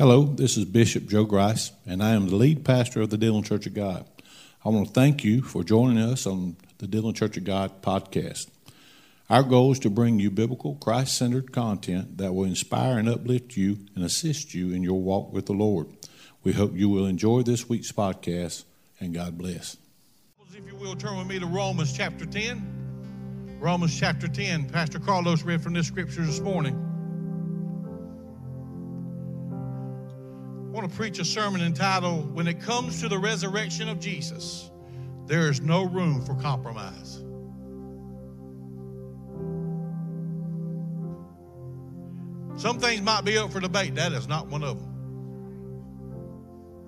Hello, this is Bishop Joe Grice, and I am the lead pastor of the Dillon Church of God. I want to thank you for joining us on the Dillon Church of God podcast. Our goal is to bring you biblical, Christ centered content that will inspire and uplift you and assist you in your walk with the Lord. We hope you will enjoy this week's podcast, and God bless. If you will, turn with me to Romans chapter 10. Romans chapter 10. Pastor Carlos read from this scripture this morning. I want to preach a sermon entitled, When It Comes to the Resurrection of Jesus, There is No Room for Compromise. Some things might be up for debate. That is not one of them.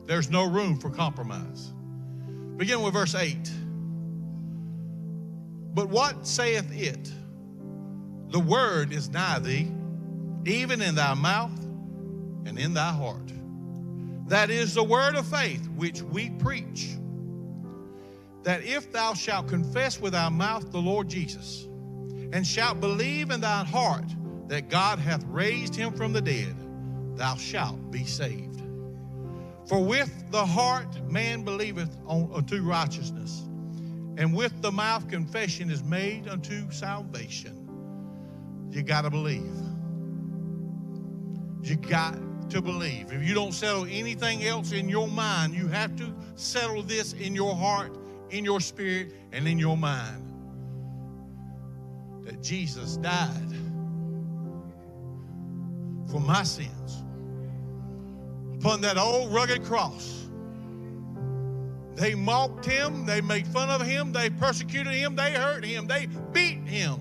There's no room for compromise. Begin with verse 8. But what saith it? The word is nigh thee, even in thy mouth and in thy heart. That is the word of faith which we preach. That if thou shalt confess with thy mouth the Lord Jesus, and shalt believe in thine heart that God hath raised him from the dead, thou shalt be saved. For with the heart man believeth unto righteousness, and with the mouth confession is made unto salvation. You got to believe. You got to believe. If you don't settle anything else in your mind, you have to settle this in your heart, in your spirit, and in your mind that Jesus died for my sins upon that old rugged cross. They mocked him, they made fun of him, they persecuted him, they hurt him, they beat him.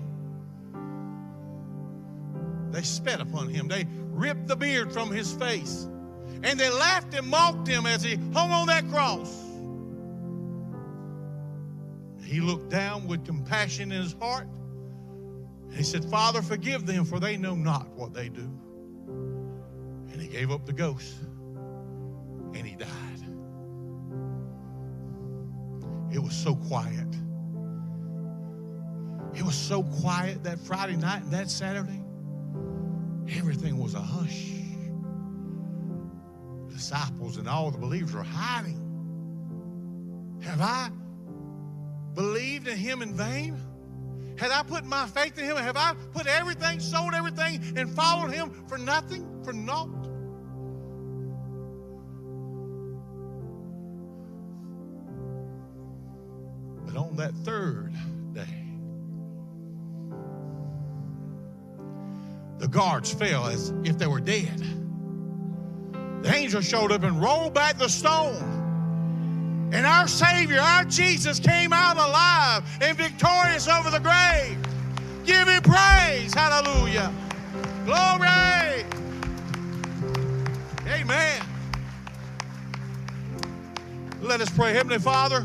They spat upon him, they ripped the beard from his face, and they laughed and mocked him as he hung on that cross. He looked down with compassion in his heart. He said, Father, forgive them, for they know not what they do. And he gave up the ghost and he died. It was so quiet. It was so quiet that Friday night and that Saturday. Everything was a hush. Disciples and all the believers were hiding. Have I believed in him in vain? Had I put my faith in him? Have I put everything, sold everything, and followed him for nothing, for naught? But on that third the guards fell as if they were dead. The angel showed up and rolled back the stone. And our Savior, our Jesus, came out alive and victorious over the grave. Give him praise. Hallelujah. Glory. Amen. Let us pray. Heavenly Father,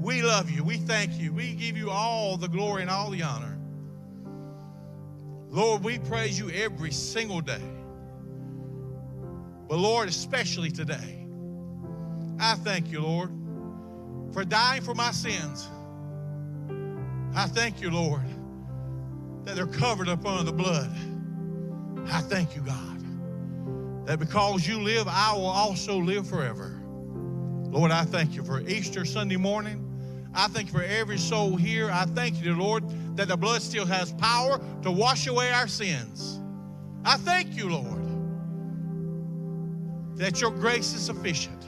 we love you. We thank you. We give you all the glory and all the honor. Lord, we praise you every single day. But Lord, especially today, I thank you, Lord, for dying for my sins. I thank you, Lord, that they're covered up under the blood. I thank you, God, that because you live, I will also live forever. Lord, I thank you for Easter Sunday morning. I thank you for every soul here. I thank you, Lord, that the blood still has power to wash away our sins. I thank you, Lord, that your grace is sufficient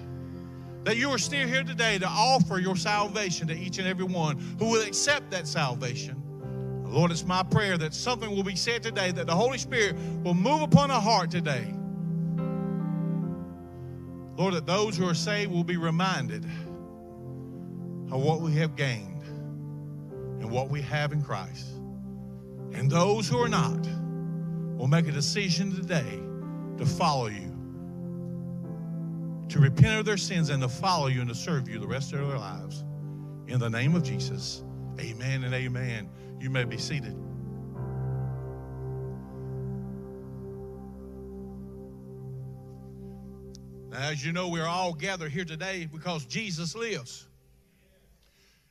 that you are still here today to offer your salvation to each and every one who will accept that salvation. Lord, it's my prayer that something will be said today, that the Holy Spirit will move upon our heart today. Lord, that those who are saved will be reminded of what we have gained and what we have in Christ. And those who are not will make a decision today to follow you to repent of their sins and to follow you and to serve you the rest of their lives. In the name of Jesus, amen and amen. You may be seated. Now, as you know, we're all gathered here today because Jesus lives.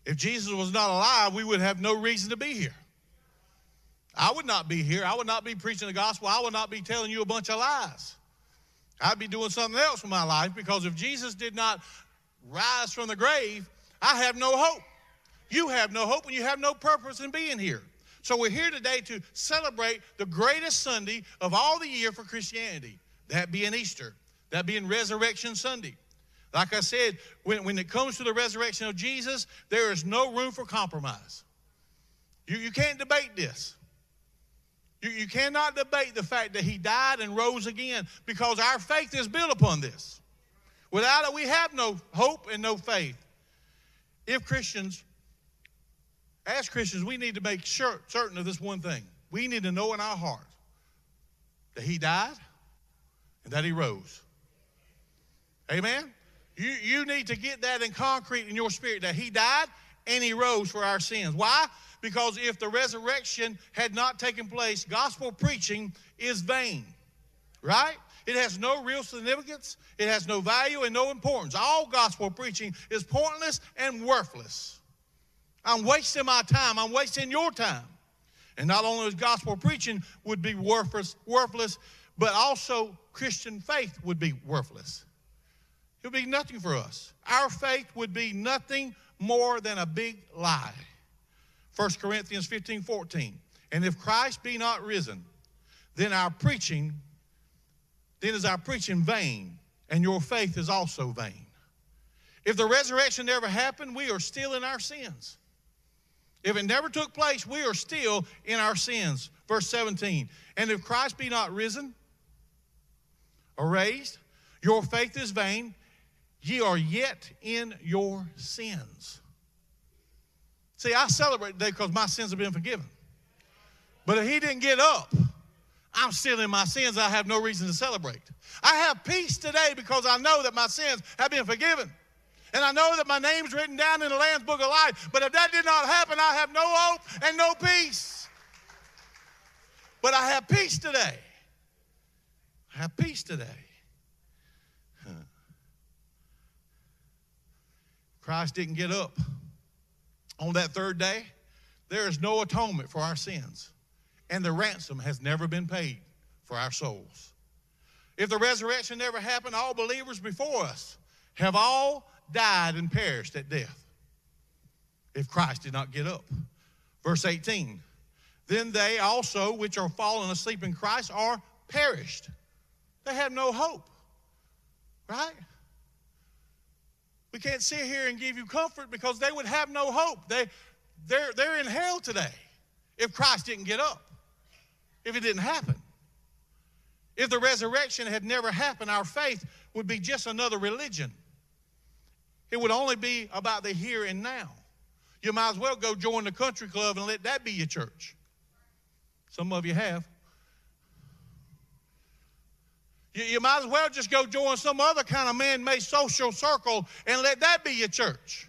If Jesus was not alive, we would have no reason to be here. I would not be here. I would not be preaching the gospel. I would not be telling you a bunch of lies. I'd be doing something else with my life because if Jesus did not rise from the grave, I have no hope. You have no hope and you have no purpose in being here. So we're here today to celebrate the greatest Sunday of all the year for Christianity, that being Easter, that being Resurrection Sunday. Like I said, when, when it comes to the resurrection of Jesus, there is no room for compromise. You, you can't debate this. You, you cannot debate the fact that he died and rose again because our faith is built upon this. Without it, we have no hope and no faith. If Christians, as Christians, we need to make sure, certain of this one thing. We need to know in our heart that he died and that he rose. Amen? You, you need to get that in concrete in your spirit that he died and he rose for our sins. Why? Because if the resurrection had not taken place, gospel preaching is vain, right? It has no real significance, it has no value and no importance. All gospel preaching is pointless and worthless. I'm wasting my time, I'm wasting your time. And not only is gospel preaching would be worthless, worthless, but also Christian faith would be worthless. It would be nothing for us. Our faith would be nothing more than a big lie. 1 Corinthians 15 14. And if Christ be not risen, then our preaching, then is our preaching vain, and your faith is also vain. If the resurrection never happened, we are still in our sins. If it never took place, we are still in our sins. Verse 17. And if Christ be not risen or raised, your faith is vain, ye are yet in your sins. See, I celebrate today because my sins have been forgiven. But if he didn't get up, I'm still in my sins. I have no reason to celebrate. I have peace today because I know that my sins have been forgiven. And I know that my name's written down in the Lamb's Book of Life. But if that did not happen, I have no hope and no peace. But I have peace today. I have peace today. Christ didn't get up on that third day. There is no atonement for our sins, and the ransom has never been paid for our souls. If the resurrection never happened, all believers before us have all died and perished at death if Christ did not get up. Verse 18 Then they also, which are fallen asleep in Christ, are perished. They have no hope, right? Can't sit here and give you comfort because they would have no hope. They, they're, they're in hell today if Christ didn't get up, if it didn't happen. If the resurrection had never happened, our faith would be just another religion. It would only be about the here and now. You might as well go join the country club and let that be your church. Some of you have. You, you might as well just go join some other kind of man made social circle and let that be your church.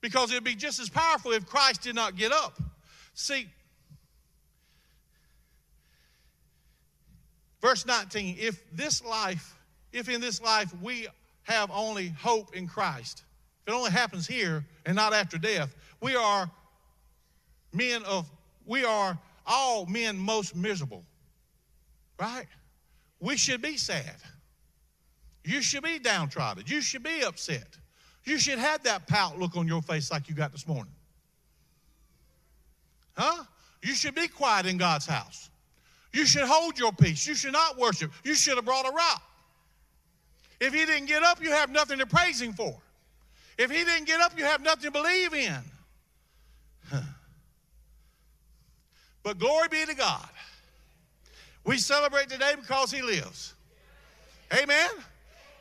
Because it would be just as powerful if Christ did not get up. See, verse 19 if this life, if in this life we have only hope in Christ, if it only happens here and not after death, we are men of, we are all men most miserable. Right? We should be sad. You should be downtrodden. You should be upset. You should have that pout look on your face like you got this morning. Huh? You should be quiet in God's house. You should hold your peace. You should not worship. You should have brought a rock. If he didn't get up, you have nothing to praise him for. If he didn't get up, you have nothing to believe in. But glory be to God we celebrate today because he lives. Amen.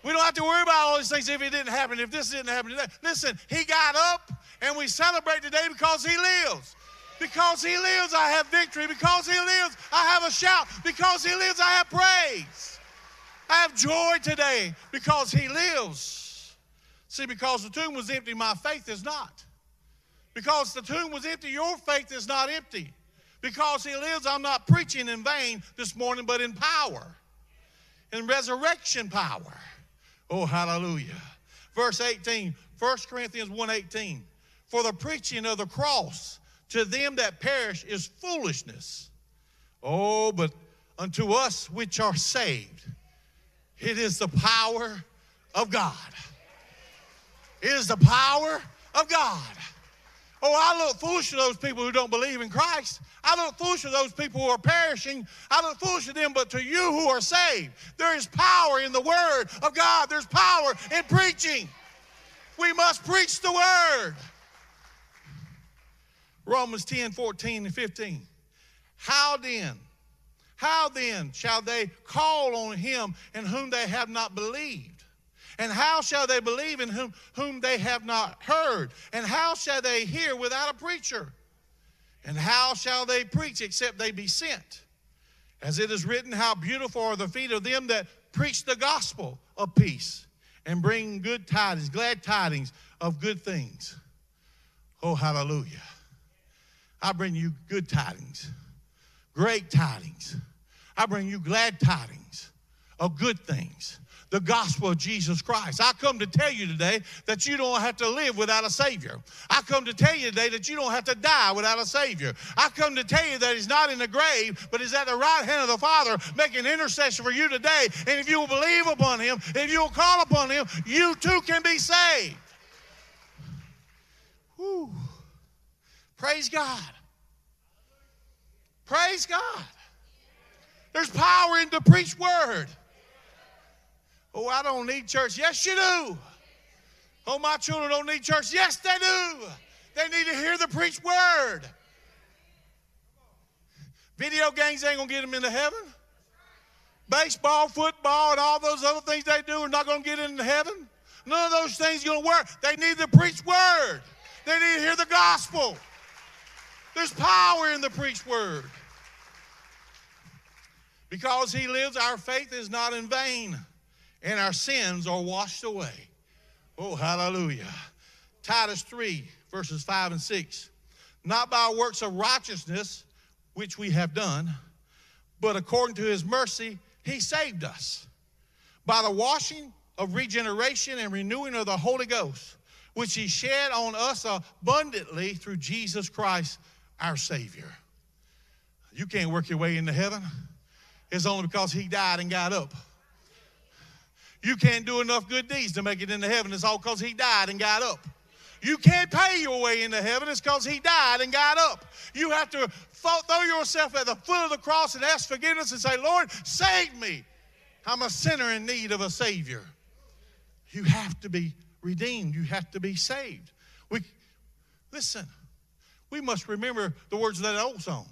We don't have to worry about all these things if it didn't happen, if this didn't happen today. Listen, he got up and we celebrate today because he lives. Because he lives, I have victory. Because he lives, I have a shout. Because he lives, I have praise. I have joy today because he lives. See, because the tomb was empty, my faith is not. Because the tomb was empty, your faith is not empty. Because he lives, I'm not preaching in vain this morning, but in power, in resurrection power. Oh, hallelujah. Verse 18, 1 Corinthians 1:18. For the preaching of the cross to them that perish is foolishness. Oh, but unto us which are saved, It is the power of God. It is the power of God. Oh, I look foolish to those people who don't believe in Christ. I look foolish to those people who are perishing. I look foolish to them, but to you who are saved, there is power in the Word of God. There's power in preaching. We must preach the Word. Romans 10 14 and 15. How then? How then shall they call on him in whom they have not believed? And how shall they believe in whom, whom they have not heard? And how shall they hear without a preacher? And how shall they preach except they be sent? As it is written, How beautiful are the feet of them that preach the gospel of peace and bring good tidings, glad tidings of good things. Oh, hallelujah. I bring you good tidings, great tidings. I bring you glad tidings of good things the gospel of Jesus Christ. I come to tell you today that you don't have to live without a Savior. I come to tell you today that you don't have to die without a Savior. I come to tell you that He's not in the grave, but He's at the right hand of the Father making intercession for you today. And if you will believe upon Him, if you will call upon Him, you too can be saved. Whew. Praise God. Praise God. There's power in the preached word. Oh, I don't need church. Yes, you do. Oh, my children don't need church. Yes, they do. They need to hear the preached word. Video games ain't going to get them into heaven. Baseball, football, and all those other things they do are not going to get into heaven. None of those things are going to work. They need the preached word. They need to hear the gospel. There's power in the preached word. Because he lives, our faith is not in vain and our sins are washed away. Oh, hallelujah. Titus 3, verses 5 and 6. Not by works of righteousness, which we have done, but according to his mercy, he saved us by the washing of regeneration and renewing of the Holy Ghost, which he shed on us abundantly through Jesus Christ, our Savior. You can't work your way into heaven. It's only because he died and got up. You can't do enough good deeds to make it into heaven. It's all because he died and got up. You can't pay your way into heaven. It's because he died and got up. You have to throw yourself at the foot of the cross and ask forgiveness and say, Lord, save me. I'm a sinner in need of a Savior. You have to be redeemed. You have to be saved. We, listen, we must remember the words of that old song.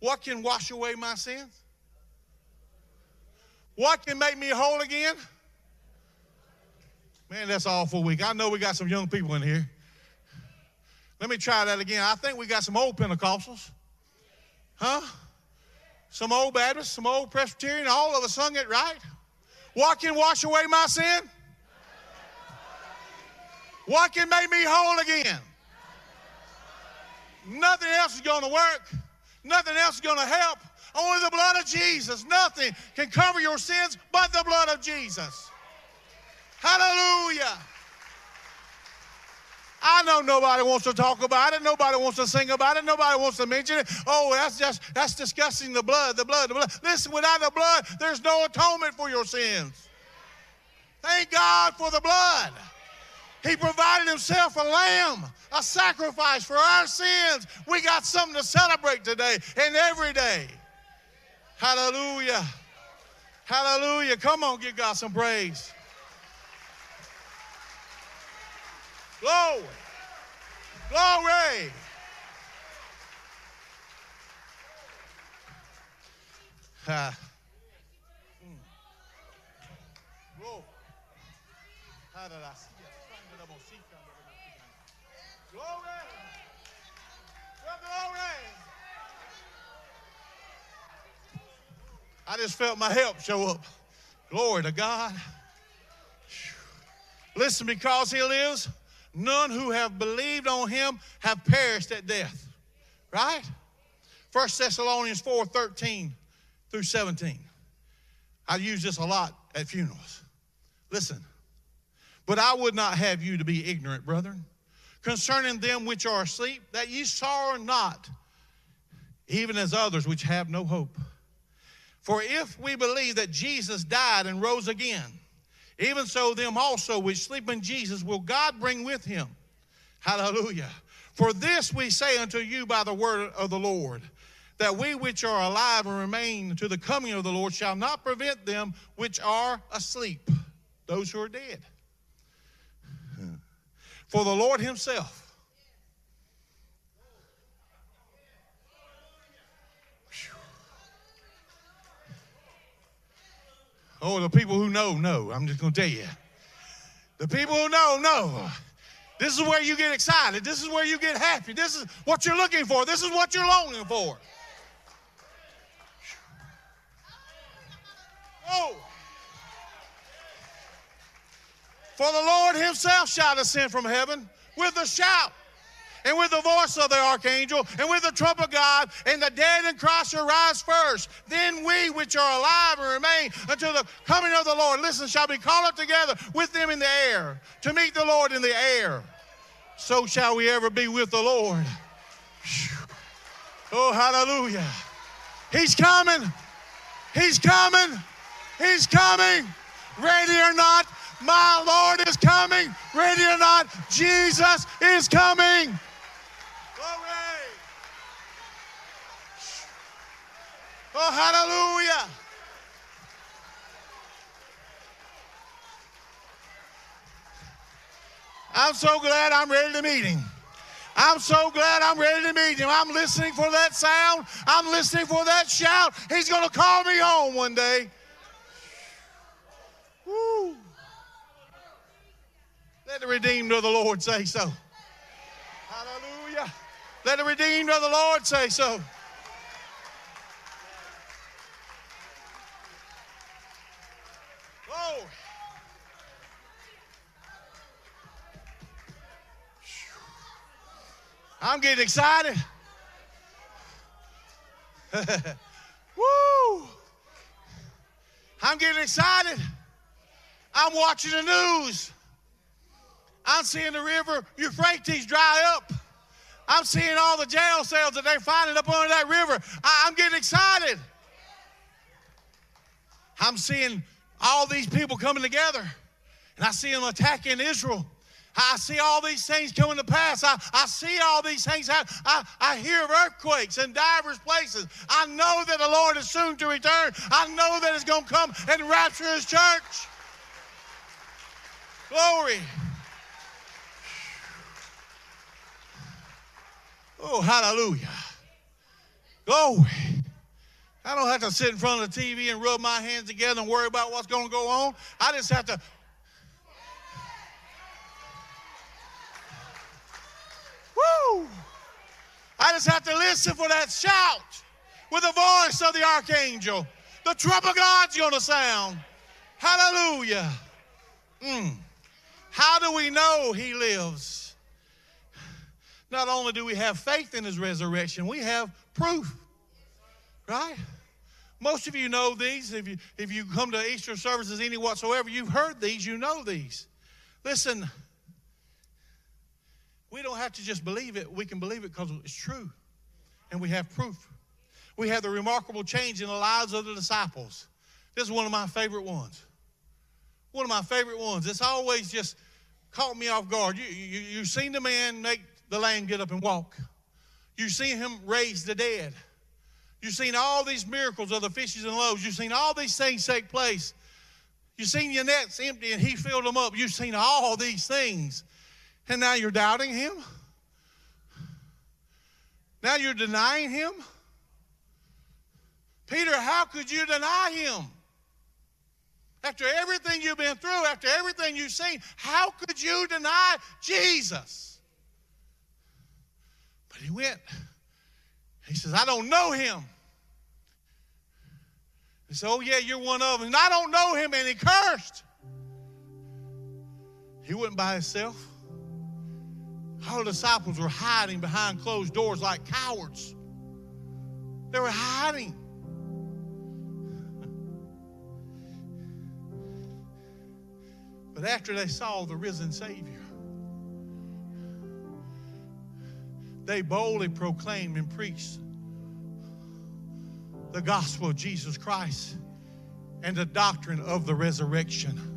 What can wash away my sins? What can make me whole again? Man, that's awful weak. I know we got some young people in here. Let me try that again. I think we got some old Pentecostals. Huh? Some old Baptists, some old Presbyterian, all of us sung it right. What can wash away my sin? What can make me whole again? Nothing else is going to work. Nothing else is going to help. Only the blood of Jesus. Nothing can cover your sins but the blood of Jesus. Hallelujah. I know nobody wants to talk about it. Nobody wants to sing about it. Nobody wants to mention it. Oh, that's just, that's discussing the blood, the blood, the blood. Listen, without the blood, there's no atonement for your sins. Thank God for the blood. He provided himself a lamb, a sacrifice for our sins. We got something to celebrate today and every day. Hallelujah. Hallelujah. Come on, give God some praise. Glory. Glory. Uh, Glory. I just felt my help show up. Glory to God. Listen, because He lives, none who have believed on him have perished at death. Right? 1 Thessalonians 4 13 through 17. I use this a lot at funerals. Listen, but I would not have you to be ignorant, brethren, concerning them which are asleep, that ye sorrow not, even as others which have no hope. For if we believe that Jesus died and rose again, even so them also which sleep in Jesus will God bring with him. Hallelujah. For this we say unto you by the word of the Lord, that we which are alive and remain to the coming of the Lord shall not prevent them which are asleep, those who are dead. For the Lord himself Oh, the people who know, know. I'm just going to tell you. The people who know, know. This is where you get excited. This is where you get happy. This is what you're looking for. This is what you're longing for. Oh. For the Lord himself shall descend from heaven with a shout and with the voice of the archangel, and with the trump of God, and the dead in Christ shall rise first. Then we which are alive and remain until the coming of the Lord, listen, shall be called up together with them in the air to meet the Lord in the air. So shall we ever be with the Lord. Oh, hallelujah. He's coming. He's coming. He's coming. Ready or not, my Lord is coming. Ready or not, Jesus is coming. Oh, hallelujah. I'm so glad I'm ready to meet him. I'm so glad I'm ready to meet him. I'm listening for that sound. I'm listening for that shout. He's going to call me home one day. Woo. Let the redeemed of the Lord say so. Hallelujah. Let the redeemed of the Lord say so. I'm getting excited. Woo! I'm getting excited. I'm watching the news. I'm seeing the river Euphrates dry up. I'm seeing all the jail cells that they're finding up under that river. I, am getting excited. I'm seeing all these people coming together, and I see them attacking Israel. I see all these things coming to pass. I, I see all these things happen. I, I hear of earthquakes in divers places. I know that the Lord is soon to return. I know that He's going to come and rapture His church. Glory. Oh, hallelujah. Glory. I don't have to sit in front of the TV and rub my hands together and worry about what's going to go on. I just have to Woo! I just have to listen for that shout with the voice of the archangel. The trump of God's going to sound. Hallelujah. Mm. How do we know he lives? Not only do we have faith in his resurrection, we have proof. Right? Most of you know these. If you, if you come to Easter services any whatsoever, you've heard these, you know these. Listen, we don't have to just believe it, we can believe it because it's true. And we have proof. We have the remarkable change in the lives of the disciples. This is one of my favorite ones. One of my favorite ones. It's always just caught me off guard. You, you, you've seen the man make the lame get up and walk. You've seen him raise the dead. You've seen all these miracles of the fishes and loaves. You've seen all these things take place. You've seen your nets empty and he filled them up. You've seen all these things. And now you're doubting him? Now you're denying him? Peter, how could you deny him? After everything you've been through, after everything you've seen, how could you deny Jesus? But he went. He says, I don't know him. He said, Oh, yeah, you're one of them. And I don't know him. And he cursed. He went by himself. All the disciples were hiding behind closed doors like cowards. They were hiding. But after they saw the risen Savior, they boldly proclaimed and preached the gospel of Jesus Christ and the doctrine of the resurrection.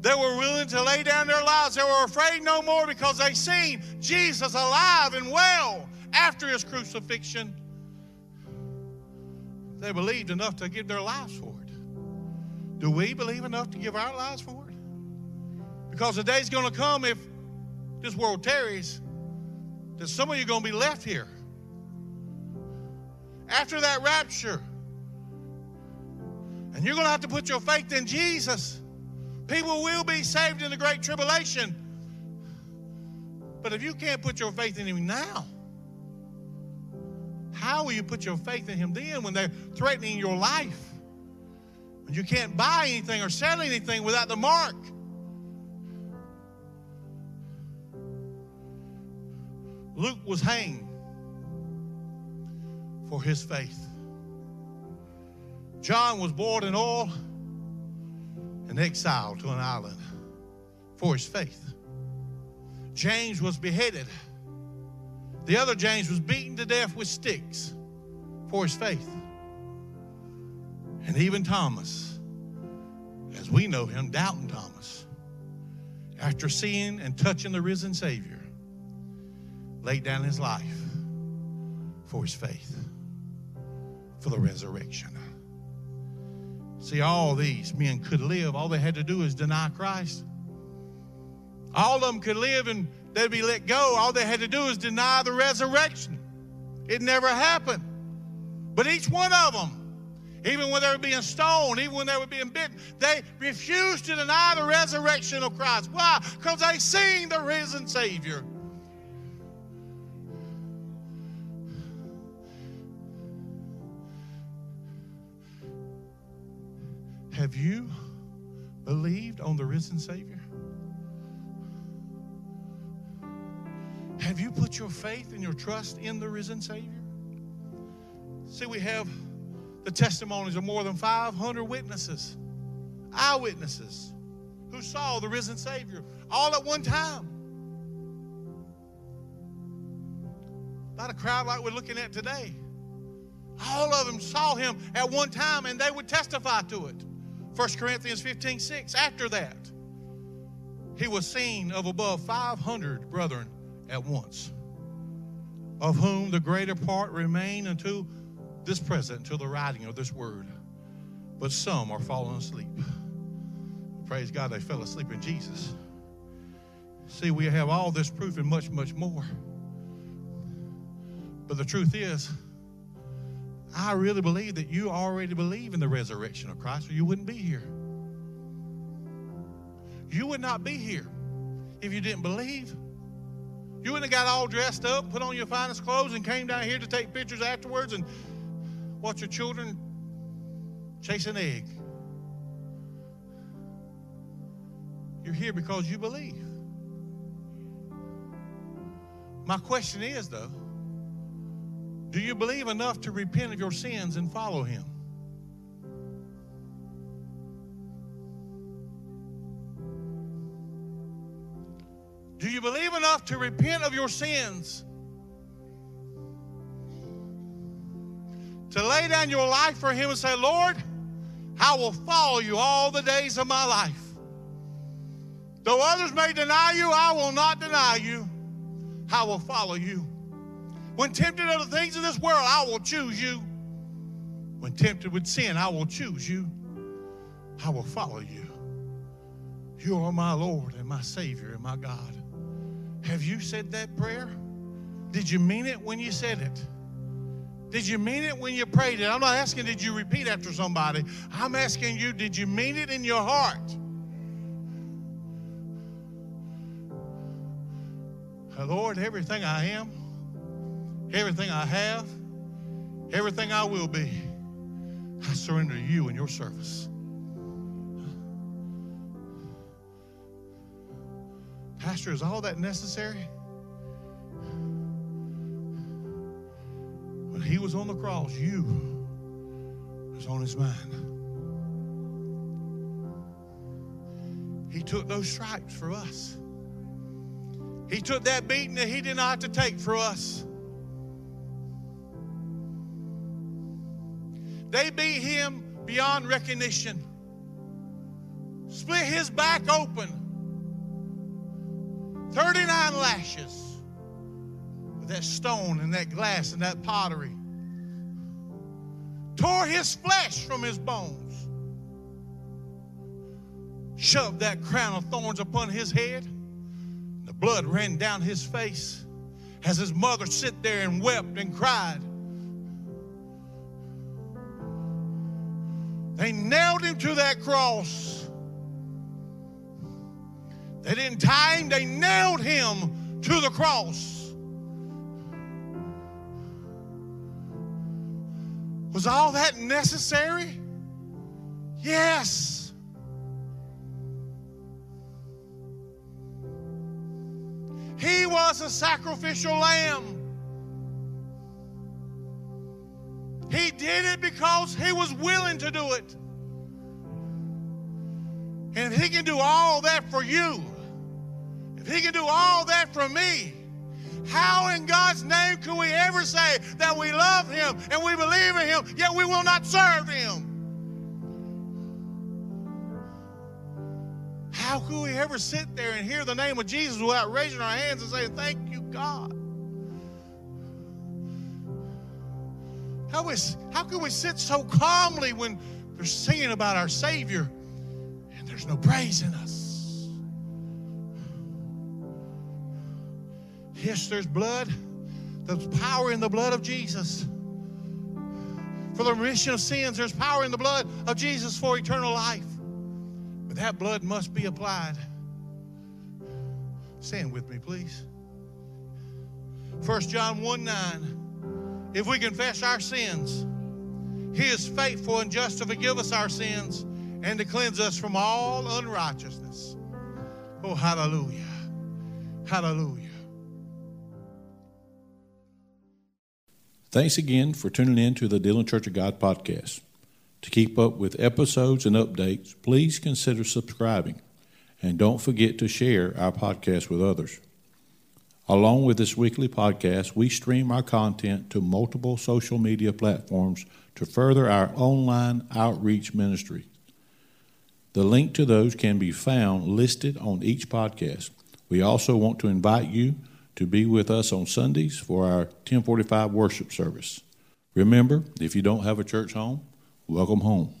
They were willing to lay down their lives. They were afraid no more because they seen Jesus alive and well after his crucifixion. They believed enough to give their lives for it. Do we believe enough to give our lives for it? Because the day's going to come if this world tarries that some of you are going to be left here. After that rapture, and you're going to have to put your faith in Jesus. People will be saved in the great tribulation. But if you can't put your faith in Him now, how will you put your faith in Him then when they're threatening your life? When you can't buy anything or sell anything without the mark? Luke was hanged for his faith. John was boiled in oil and exiled to an island for his faith. James was beheaded. The other James was beaten to death with sticks for his faith. And even Thomas, as we know him, doubting Thomas, after seeing and touching the risen Savior, laid down his life for his faith, for the resurrection. See, all these men could live. All they had to do is deny Christ. All of them could live and they'd be let go. All they had to do is deny the resurrection. It never happened. But each one of them, even when they were being stoned, even when they were being bitten, they refused to deny the resurrection of Christ. Why? Because they seen the risen Savior. Have you believed on the risen Savior? Have you put your faith and your trust in the risen Savior? See, we have the testimonies of more than 500 witnesses, eyewitnesses, who saw the risen Savior all at one time. Not a crowd like we're looking at today. All of them saw him at one time and they would testify to it. 1 Corinthians 15 6. After that, he was seen of above 500 brethren at once, of whom the greater part remain until this present, until the writing of this word. But some are fallen asleep. Praise God, they fell asleep in Jesus. See, we have all this proof and much, much more. But the truth is, I really believe that you already believe in the resurrection of Christ, or you wouldn't be here. You would not be here if you didn't believe. You wouldn't have got all dressed up, put on your finest clothes, and came down here to take pictures afterwards and watch your children chase an egg. You're here because you believe. My question is, though, do you believe enough to repent of your sins and follow Him? Do you believe enough to repent of your sins? To lay down your life for Him and say, Lord, I will follow you all the days of my life. Though others may deny you, I will not deny you. I will follow you. When tempted of the things of this world, I will choose you. When tempted with sin, I will choose you. I will follow you. You are my Lord and my Savior and my God. Have you said that prayer? Did you mean it when you said it? Did you mean it when you prayed it? I'm not asking, did you repeat after somebody? I'm asking you, did you mean it in your heart? Lord, everything I am, everything I have, everything I will be, I surrender to you in your service. Pastor, is all that necessary? When he was on the cross, you was on his mind. He took those stripes for us. He took that beating that he did not have to take for us. They beat him beyond recognition, split his back open, 39 lashes. With that stone and that glass and that pottery, tore his flesh from his bones, shoved that crown of thorns upon his head. The blood ran down his face as his mother sit there and wept and cried. They nailed him to that cross. They didn't tie him, they nailed him to the cross. Was all that necessary? Yes. He was a sacrificial lamb. Did it because he was willing to do it. And if he can do all that for you, if he can do all that for me, how in God's name could we ever say that we love him and we believe in him, yet we will not serve him? How could we ever sit there and hear the name of Jesus without raising our hands and saying, Thank you, God? How, is, how can we sit so calmly when they're singing about our Savior and there's no praise in us? Yes, there's blood. There's power in the blood of Jesus. For the remission of sins, there's power in the blood of Jesus for eternal life. But that blood must be applied. Stand with me, please. 1 John 1 9. If we confess our sins, He is faithful and just to forgive us our sins and to cleanse us from all unrighteousness. Oh, hallelujah. Hallelujah. Thanks again for tuning in to the Dillon Church of God podcast. To keep up with episodes and updates, please consider subscribing. And don't forget to share our podcast with others. Along with this weekly podcast, we stream our content to multiple social media platforms to further our online outreach ministry. The link to those can be found listed on each podcast. We also want to invite you to be with us on Sundays for our 1045 worship service. Remember, if you don't have a church home, welcome home.